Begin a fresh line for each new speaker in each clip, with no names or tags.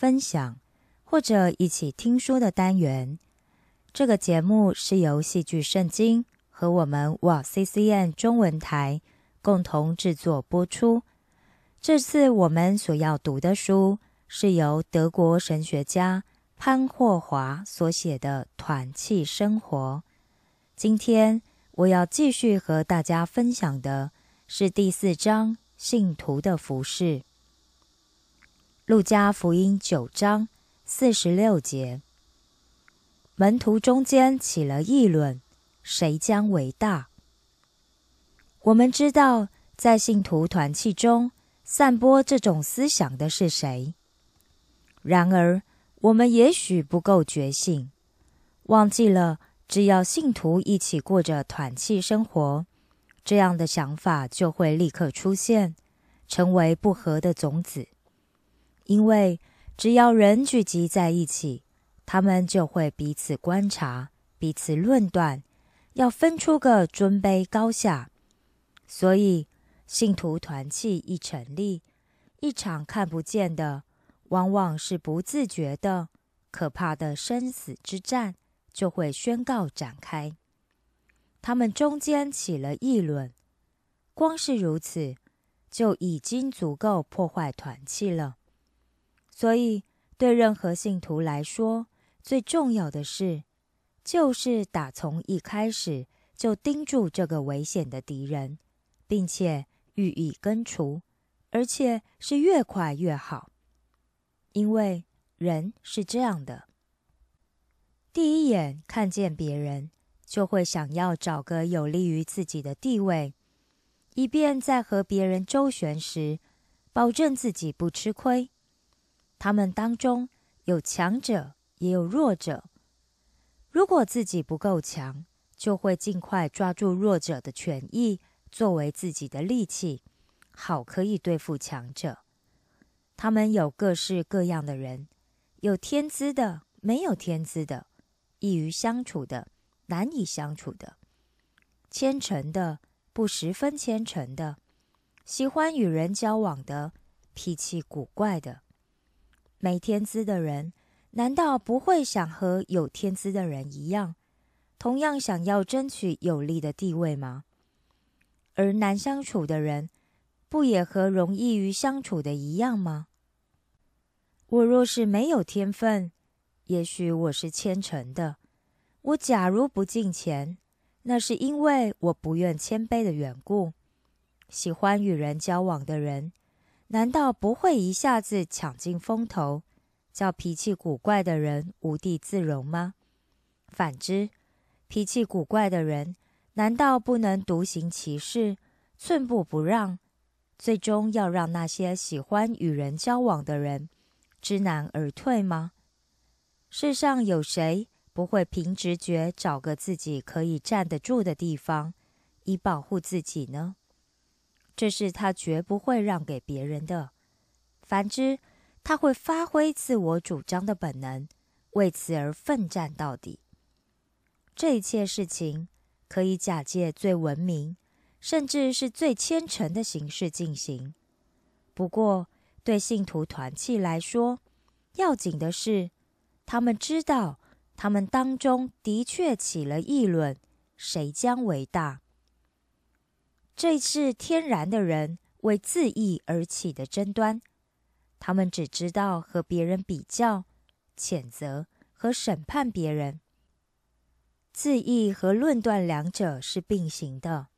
分享或者一起听书的单元。这个节目是由戏剧圣经和我们哇 CCN 中文台。共同制作播出。这次我们所要读的书是由德国神学家潘霍华所写的《团契生活》。今天我要继续和大家分享的是第四章“信徒的服饰”。路加福音九章四十六节，门徒中间起了议论，谁将为大？我们知道，在信徒团契中散播这种思想的是谁？然而，我们也许不够觉醒，忘记了只要信徒一起过着团契生活，这样的想法就会立刻出现，成为不和的种子。因为只要人聚集在一起，他们就会彼此观察、彼此论断，要分出个尊卑高下。所以，信徒团契一成立，一场看不见的，往往是不自觉的、可怕的生死之战就会宣告展开。他们中间起了议论，光是如此，就已经足够破坏团契了。所以，对任何信徒来说，最重要的事，就是打从一开始就盯住这个危险的敌人。并且予以根除，而且是越快越好，因为人是这样的：第一眼看见别人，就会想要找个有利于自己的地位，以便在和别人周旋时，保证自己不吃亏。他们当中有强者，也有弱者。如果自己不够强，就会尽快抓住弱者的权益。作为自己的利器，好可以对付强者。他们有各式各样的人，有天资的，没有天资的，易于相处的，难以相处的，虔诚的，不十分虔诚的，喜欢与人交往的，脾气古怪的。没天资的人，难道不会想和有天资的人一样，同样想要争取有利的地位吗？而难相处的人，不也和容易于相处的一样吗？我若是没有天分，也许我是虔诚的。我假如不进钱，那是因为我不愿谦卑的缘故。喜欢与人交往的人，难道不会一下子抢尽风头，叫脾气古怪的人无地自容吗？反之，脾气古怪的人，难道不能独行其事，寸步不让，最终要让那些喜欢与人交往的人知难而退吗？世上有谁不会凭直觉找个自己可以站得住的地方，以保护自己呢？这是他绝不会让给别人的。反之，他会发挥自我主张的本能，为此而奋战到底。这一切事情可以假借最文明，甚至是最虔诚的形式进行。不过，对信徒团契来说，要紧的是，他们知道他们当中的确起了议论，谁将为大。这是天然的人为自意而起的争端。他们只知道和别人比较、谴责和审判别人。自意和论断两者是并行的，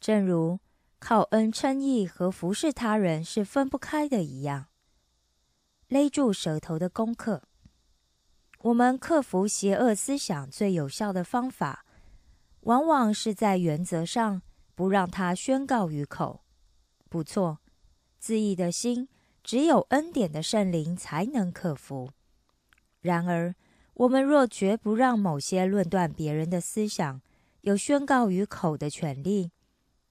正如靠恩称义和服侍他人是分不开的一样。勒住舌头的功课，我们克服邪恶思想最有效的方法，往往是在原则上不让他宣告于口。不错，自义的心。只有恩典的圣灵才能克服。然而，我们若绝不让某些论断别人的思想有宣告于口的权利，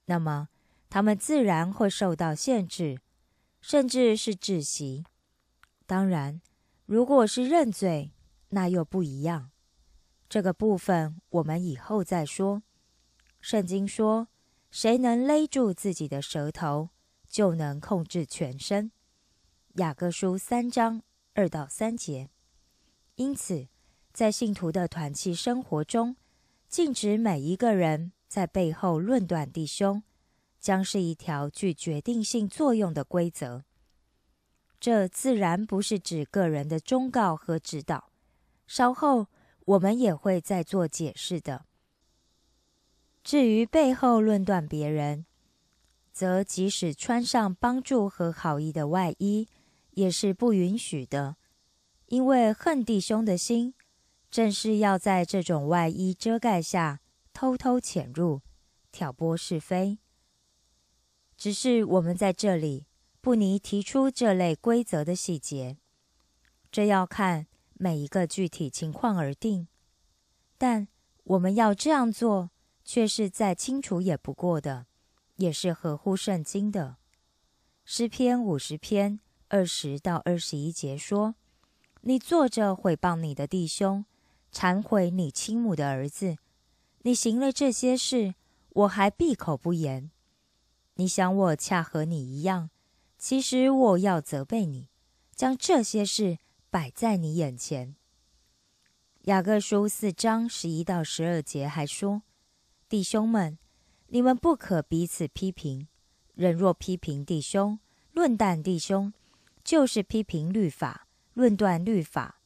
那么他们自然会受到限制，甚至是窒息。当然，如果是认罪，那又不一样。这个部分我们以后再说。圣经说：“谁能勒住自己的舌头，就能控制全身。”雅各书三章二到三节，因此，在信徒的团契生活中，禁止每一个人在背后论断弟兄，将是一条具决定性作用的规则。这自然不是指个人的忠告和指导，稍后我们也会再做解释的。至于背后论断别人，则即使穿上帮助和好意的外衣。也是不允许的，因为恨弟兄的心，正是要在这种外衣遮盖下偷偷潜入，挑拨是非。只是我们在这里不宜提出这类规则的细节，这要看每一个具体情况而定。但我们要这样做，却是再清楚也不过的，也是合乎圣经的。诗篇五十篇。二十到二十一节说：“你坐着毁谤你的弟兄，忏悔你亲母的儿子。你行了这些事，我还闭口不言。你想我恰和你一样，其实我要责备你，将这些事摆在你眼前。”雅各书四章十一到十二节还说：“弟兄们，你们不可彼此批评。人若批评弟兄，论断弟兄。”就是批评律法，论断律法。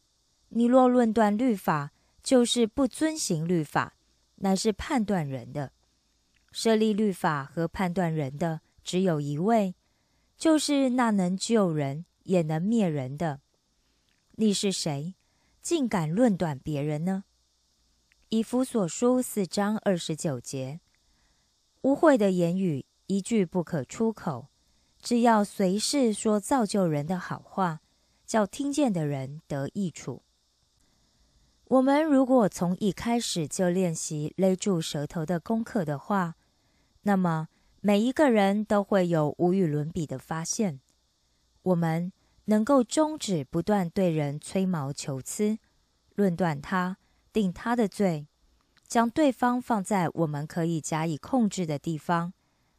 你若论断律法，就是不遵行律法，乃是判断人的。设立律法和判断人的只有一位，就是那能救人也能灭人的。你是谁，竟敢论断别人呢？以弗所书四章二十九节，污秽的言语一句不可出口。只要随时说造就人的好话，叫听见的人得益处。我们如果从一开始就练习勒住舌头的功课的话，那么每一个人都会有无与伦比的发现。我们能够终止不断对人吹毛求疵、论断他、定他的罪，将对方放在我们可以加以控制的地方，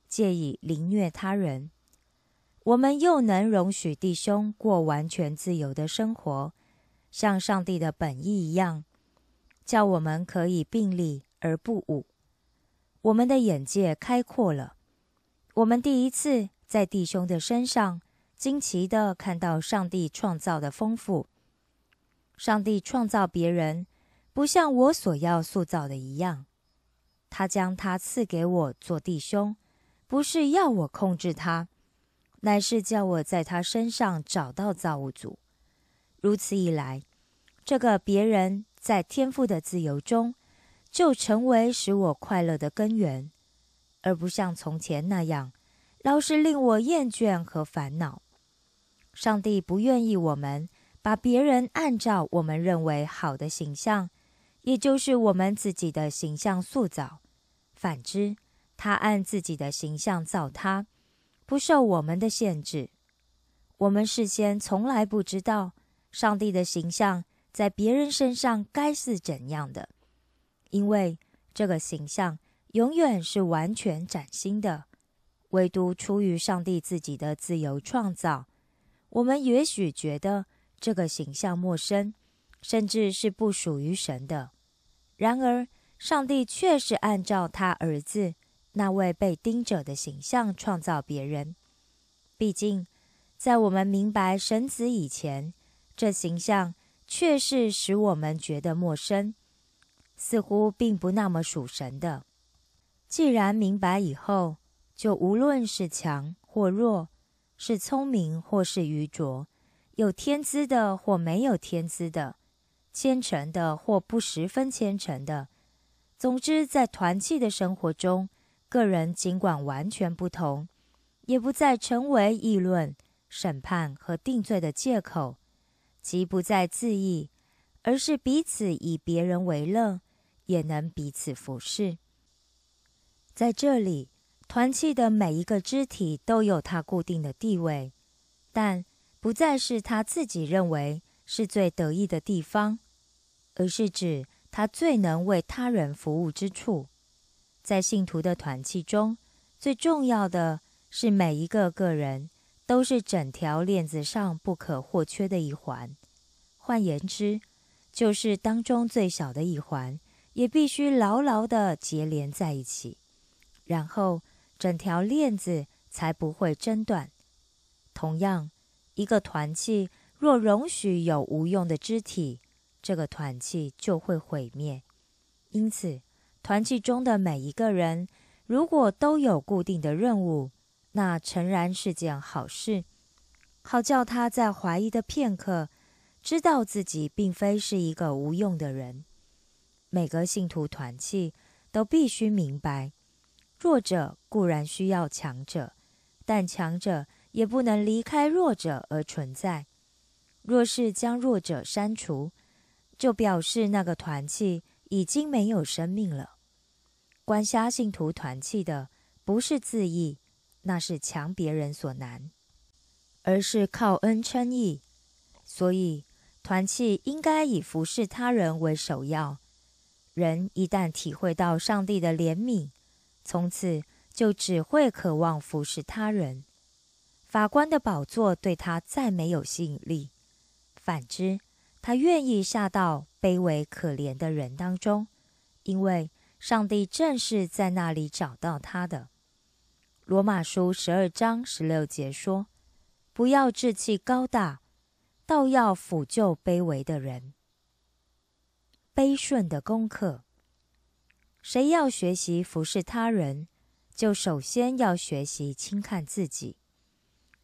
借以凌虐他人。我们又能容许弟兄过完全自由的生活，像上帝的本意一样，叫我们可以并立而不武。我们的眼界开阔了，我们第一次在弟兄的身上惊奇地看到上帝创造的丰富。上帝创造别人，不像我所要塑造的一样，他将他赐给我做弟兄，不是要我控制他。乃是叫我在他身上找到造物主，如此一来，这个别人在天赋的自由中，就成为使我快乐的根源，而不像从前那样，老是令我厌倦和烦恼。上帝不愿意我们把别人按照我们认为好的形象，也就是我们自己的形象塑造；反之，他按自己的形象造他，不受我们的限制。我们事先从来不知道上帝的形象在别人身上该是怎样的，因为这个形象永远是完全崭新的，唯独出于上帝自己的自由创造。我们也许觉得这个形象陌生，甚至是不属于神的。然而，上帝却是按照他儿子那位被钉者的形象创造别人。毕竟，在我们明白神子以前，这形象却是使我们觉得陌生，似乎并不那么属神的。既然明白以后，就无论是强或弱。是聪明或是愚拙，有天资的或没有天资的，虔诚的或不十分虔诚的。总之，在团契的生活中，个人尽管完全不同，也不再成为议论、审判和定罪的借口，即不再自意，而是彼此以别人为乐，也能彼此服侍。在这里。团契的每一个肢体都有它固定的地位，但不再是他自己认为是最得意的地方，而是指他最能为他人服务之处。在信徒的团契中，最重要的是每一个个人都是整条链子上不可或缺的一环。换言之，就是当中最小的一环，也必须牢牢地结连在一起，然后。整条链子才不会挣断。同样，一个团契若容许有无用的肢体，这个团契就会毁灭。因此，团契中的每一个人如果都有固定的任务，那诚然是件好事，好叫他在怀疑的片刻，知道自己并非是一个无用的人。每个信徒团契都必须明白。弱者固然需要强者，但强者也不能离开弱者而存在。若是将弱者删除，就表示那个团契已经没有生命了。关瞎信徒团契的，不是自义，那是强别人所难，而是靠恩称义。所以，团契应该以服侍他人为首要。人一旦体会到上帝的怜悯，从此就只会渴望服侍他人，法官的宝座对他再没有吸引力。反之，他愿意下到卑微可怜的人当中，因为上帝正是在那里找到他的。罗马书十二章十六节说：“不要志气高大，倒要抚救卑微的人。”悲顺的功课。谁要学习服侍他人，就首先要学习轻看自己。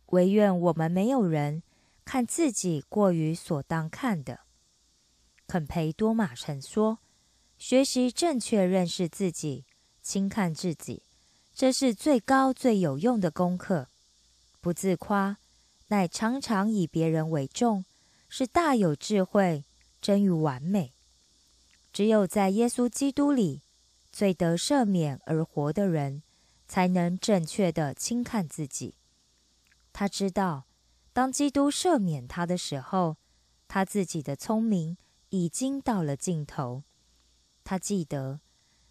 唯愿我们没有人看自己过于所当看的。肯培多马曾说：“学习正确认识自己，轻看自己，这是最高最有用的功课。不自夸，乃常常以别人为重，是大有智慧，臻于完美。只有在耶稣基督里。”最得赦免而活的人，才能正确的轻看自己。他知道，当基督赦免他的时候，他自己的聪明已经到了尽头。他记得，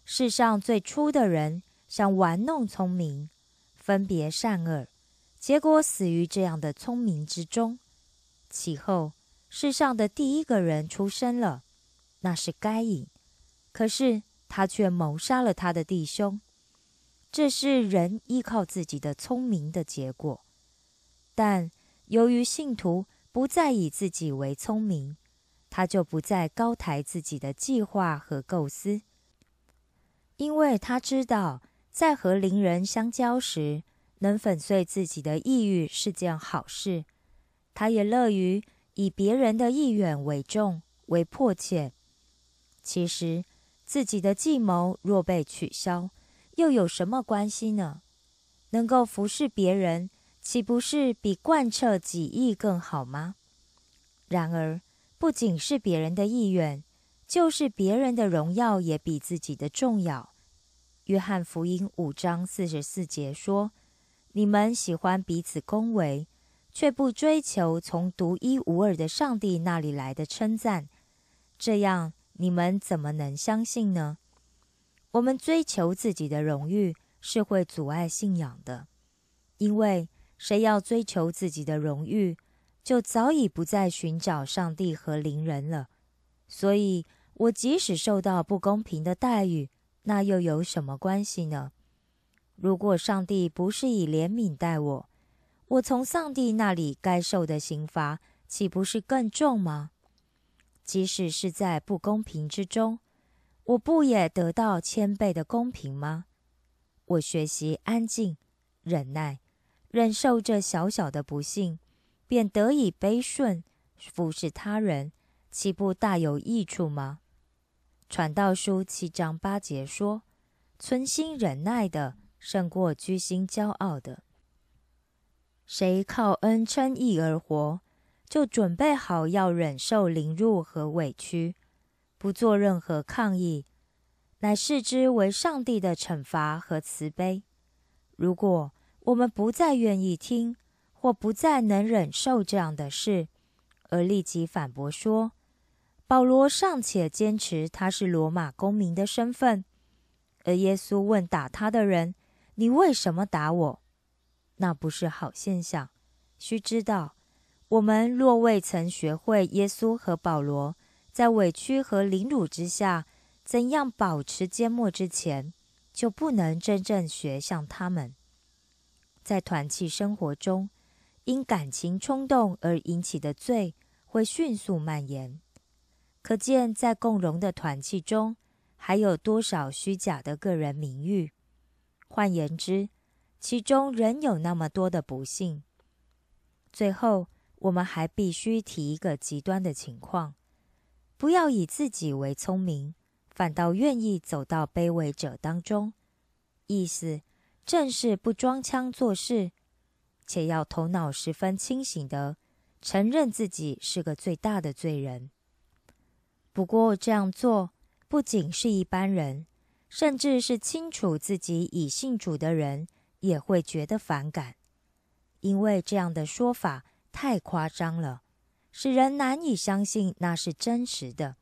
世上最初的人想玩弄聪明，分别善恶，结果死于这样的聪明之中。其后，世上的第一个人出生了，那是该隐。可是。他却谋杀了他的弟兄，这是人依靠自己的聪明的结果。但由于信徒不再以自己为聪明，他就不再高抬自己的计划和构思，因为他知道在和邻人相交时，能粉碎自己的抑郁是件好事。他也乐于以别人的意愿为重为迫切。其实自己的计谋若被取消，又有什么关系呢？能够服侍别人，岂不是比贯彻己意更好吗？然而，不仅是别人的意愿，就是别人的荣耀也比自己的重要。约翰福音五章四十四节说：“你们喜欢彼此恭维，却不追求从独一无二的上帝那里来的称赞，这样你们怎么能相信呢？”我们追求自己的荣誉。是会阻碍信仰的，因为谁要追求自己的荣誉，就早已不再寻找上帝和邻人了。所以，我即使受到不公平的待遇，那又有什么关系呢？如果上帝不是以怜悯待我，我从上帝那里该受的刑罚岂不是更重吗？即使是在不公平之中，我不也得到千倍的公平吗？我学习安静、忍耐、忍受这小小的不幸，便得以悲顺服侍他人，岂不大有益处吗？传道书七章八节说：“存心忍耐的，胜过居心骄傲的。谁靠恩称义而活，就准备好要忍受凌辱和委屈，不做任何抗议。”乃视之为上帝的惩罚和慈悲。如果我们不再愿意听，或不再能忍受这样的事，而立即反驳说：“保罗尚且坚持他是罗马公民的身份，而耶稣问打他的人：‘你为什么打我？’那不是好现象。须知道，我们若未曾学会耶稣和保罗在委屈和凌辱之下。”怎样保持缄默之前，就不能真正学像他们。在团契生活中，因感情冲动而引起的罪会迅速蔓延。可见，在共荣的团契中，还有多少虚假的个人名誉？换言之，其中仍有那么多的不幸。最后，我们还必须提一个极端的情况：不要以自己为聪明。反倒愿意走到卑微者当中，意思正是不装腔作势，且要头脑十分清醒的承认自己是个最大的罪人。不过这样做不仅是一般人，甚至是清楚自己已信主的人也会觉得反感，因为这样的说法太夸张了，使人难以相信那是真实的。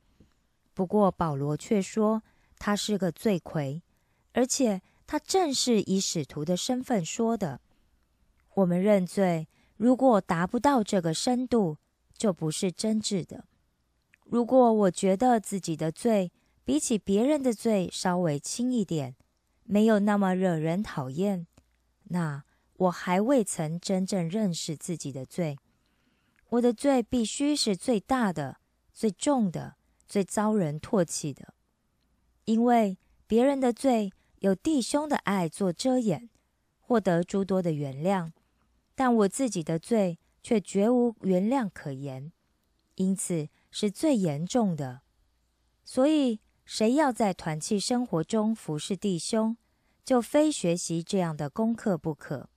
不过保罗却说他是个罪魁，而且他正是以使徒的身份说的。我们认罪，如果达不到这个深度，就不是真挚的。如果我觉得自己的罪比起别人的罪稍微轻一点，没有那么惹人讨厌，那我还未曾真正认识自己的罪。我的罪必须是最大的、最重的。最遭人唾弃的，因为别人的罪有弟兄的爱做遮掩，获得诸多的原谅；但我自己的罪却绝无原谅可言，因此是最严重的。所以，谁要在团契生活中服侍弟兄，就非学习这样的功课不可。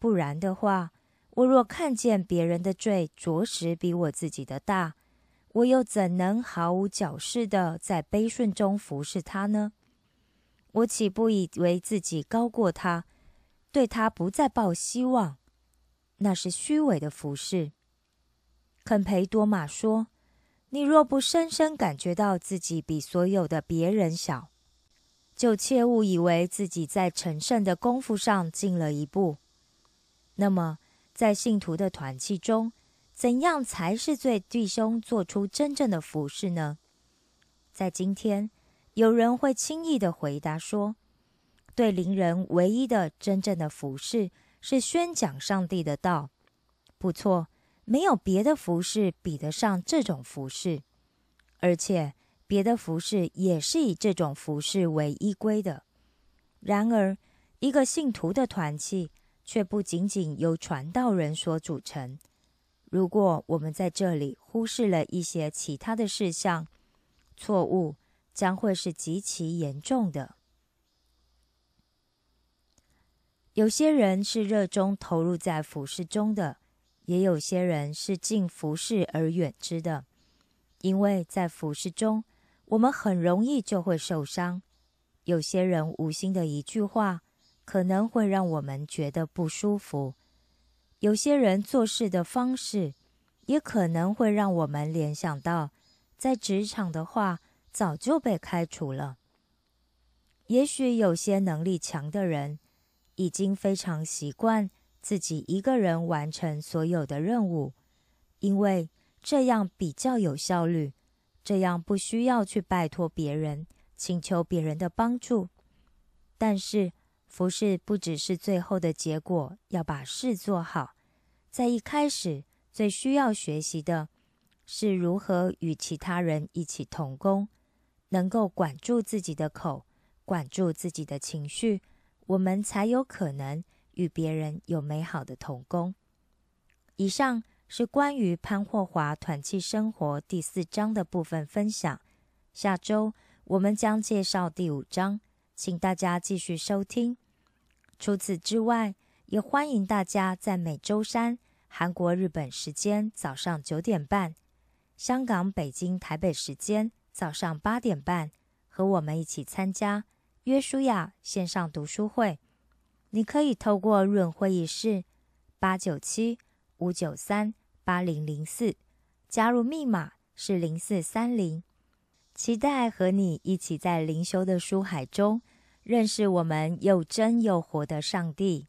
不然的话，我若看见别人的罪着实比我自己的大，我又怎能毫无矫饰的在悲顺中服侍他呢？我岂不以为自己高过他，对他不再抱希望？那是虚伪的服侍。肯培多玛说：“你若不深深感觉到自己比所有的别人小，就切勿以为自己在成圣的功夫上进了一步。那么，在信徒的团契中。”怎样才是对弟兄做出真正的服侍呢？在今天，有人会轻易的回答说：“对邻人唯一的真正的服侍是宣讲上帝的道。”不错，没有别的服侍比得上这种服侍，而且别的服侍也是以这种服侍为依归的。然而，一个信徒的团契却不仅仅由传道人所组成。如果我们在这里忽视了一些其他的事项，错误将会是极其严重的。有些人是热衷投入在服饰中的，也有些人是敬服饰而远之的。因为在服饰中，我们很容易就会受伤。有些人无心的一句话，可能会让我们觉得不舒服；有些人做事的方式，也可能会让我们联想到，在职场的话早就被开除了。也许有些能力强的人，已经非常习惯自己一个人完成所有的任务，因为这样比较有效率，这样不需要去拜托别人。请求别人的帮助，但是服侍不只是最后的结果，要把事做好。在一开始，最需要学习的是如何与其他人一起同工，能够管住自己的口，管住自己的情绪，我们才有可能与别人有美好的同工。以上是关于潘霍华团契生活第四章的部分分享。下周。我们将介绍第五章，请大家继续收听。除此之外，也欢迎大家在每周三韩国、日本时间早上九点半，香港、北京、台北时间早上八点半，和我们一起参加约书亚线上读书会。你可以透过润会议室八九七五九三八零零四加入，密码是零四三零。期待和你一起在灵修的书海中认识我们又真又活的上帝。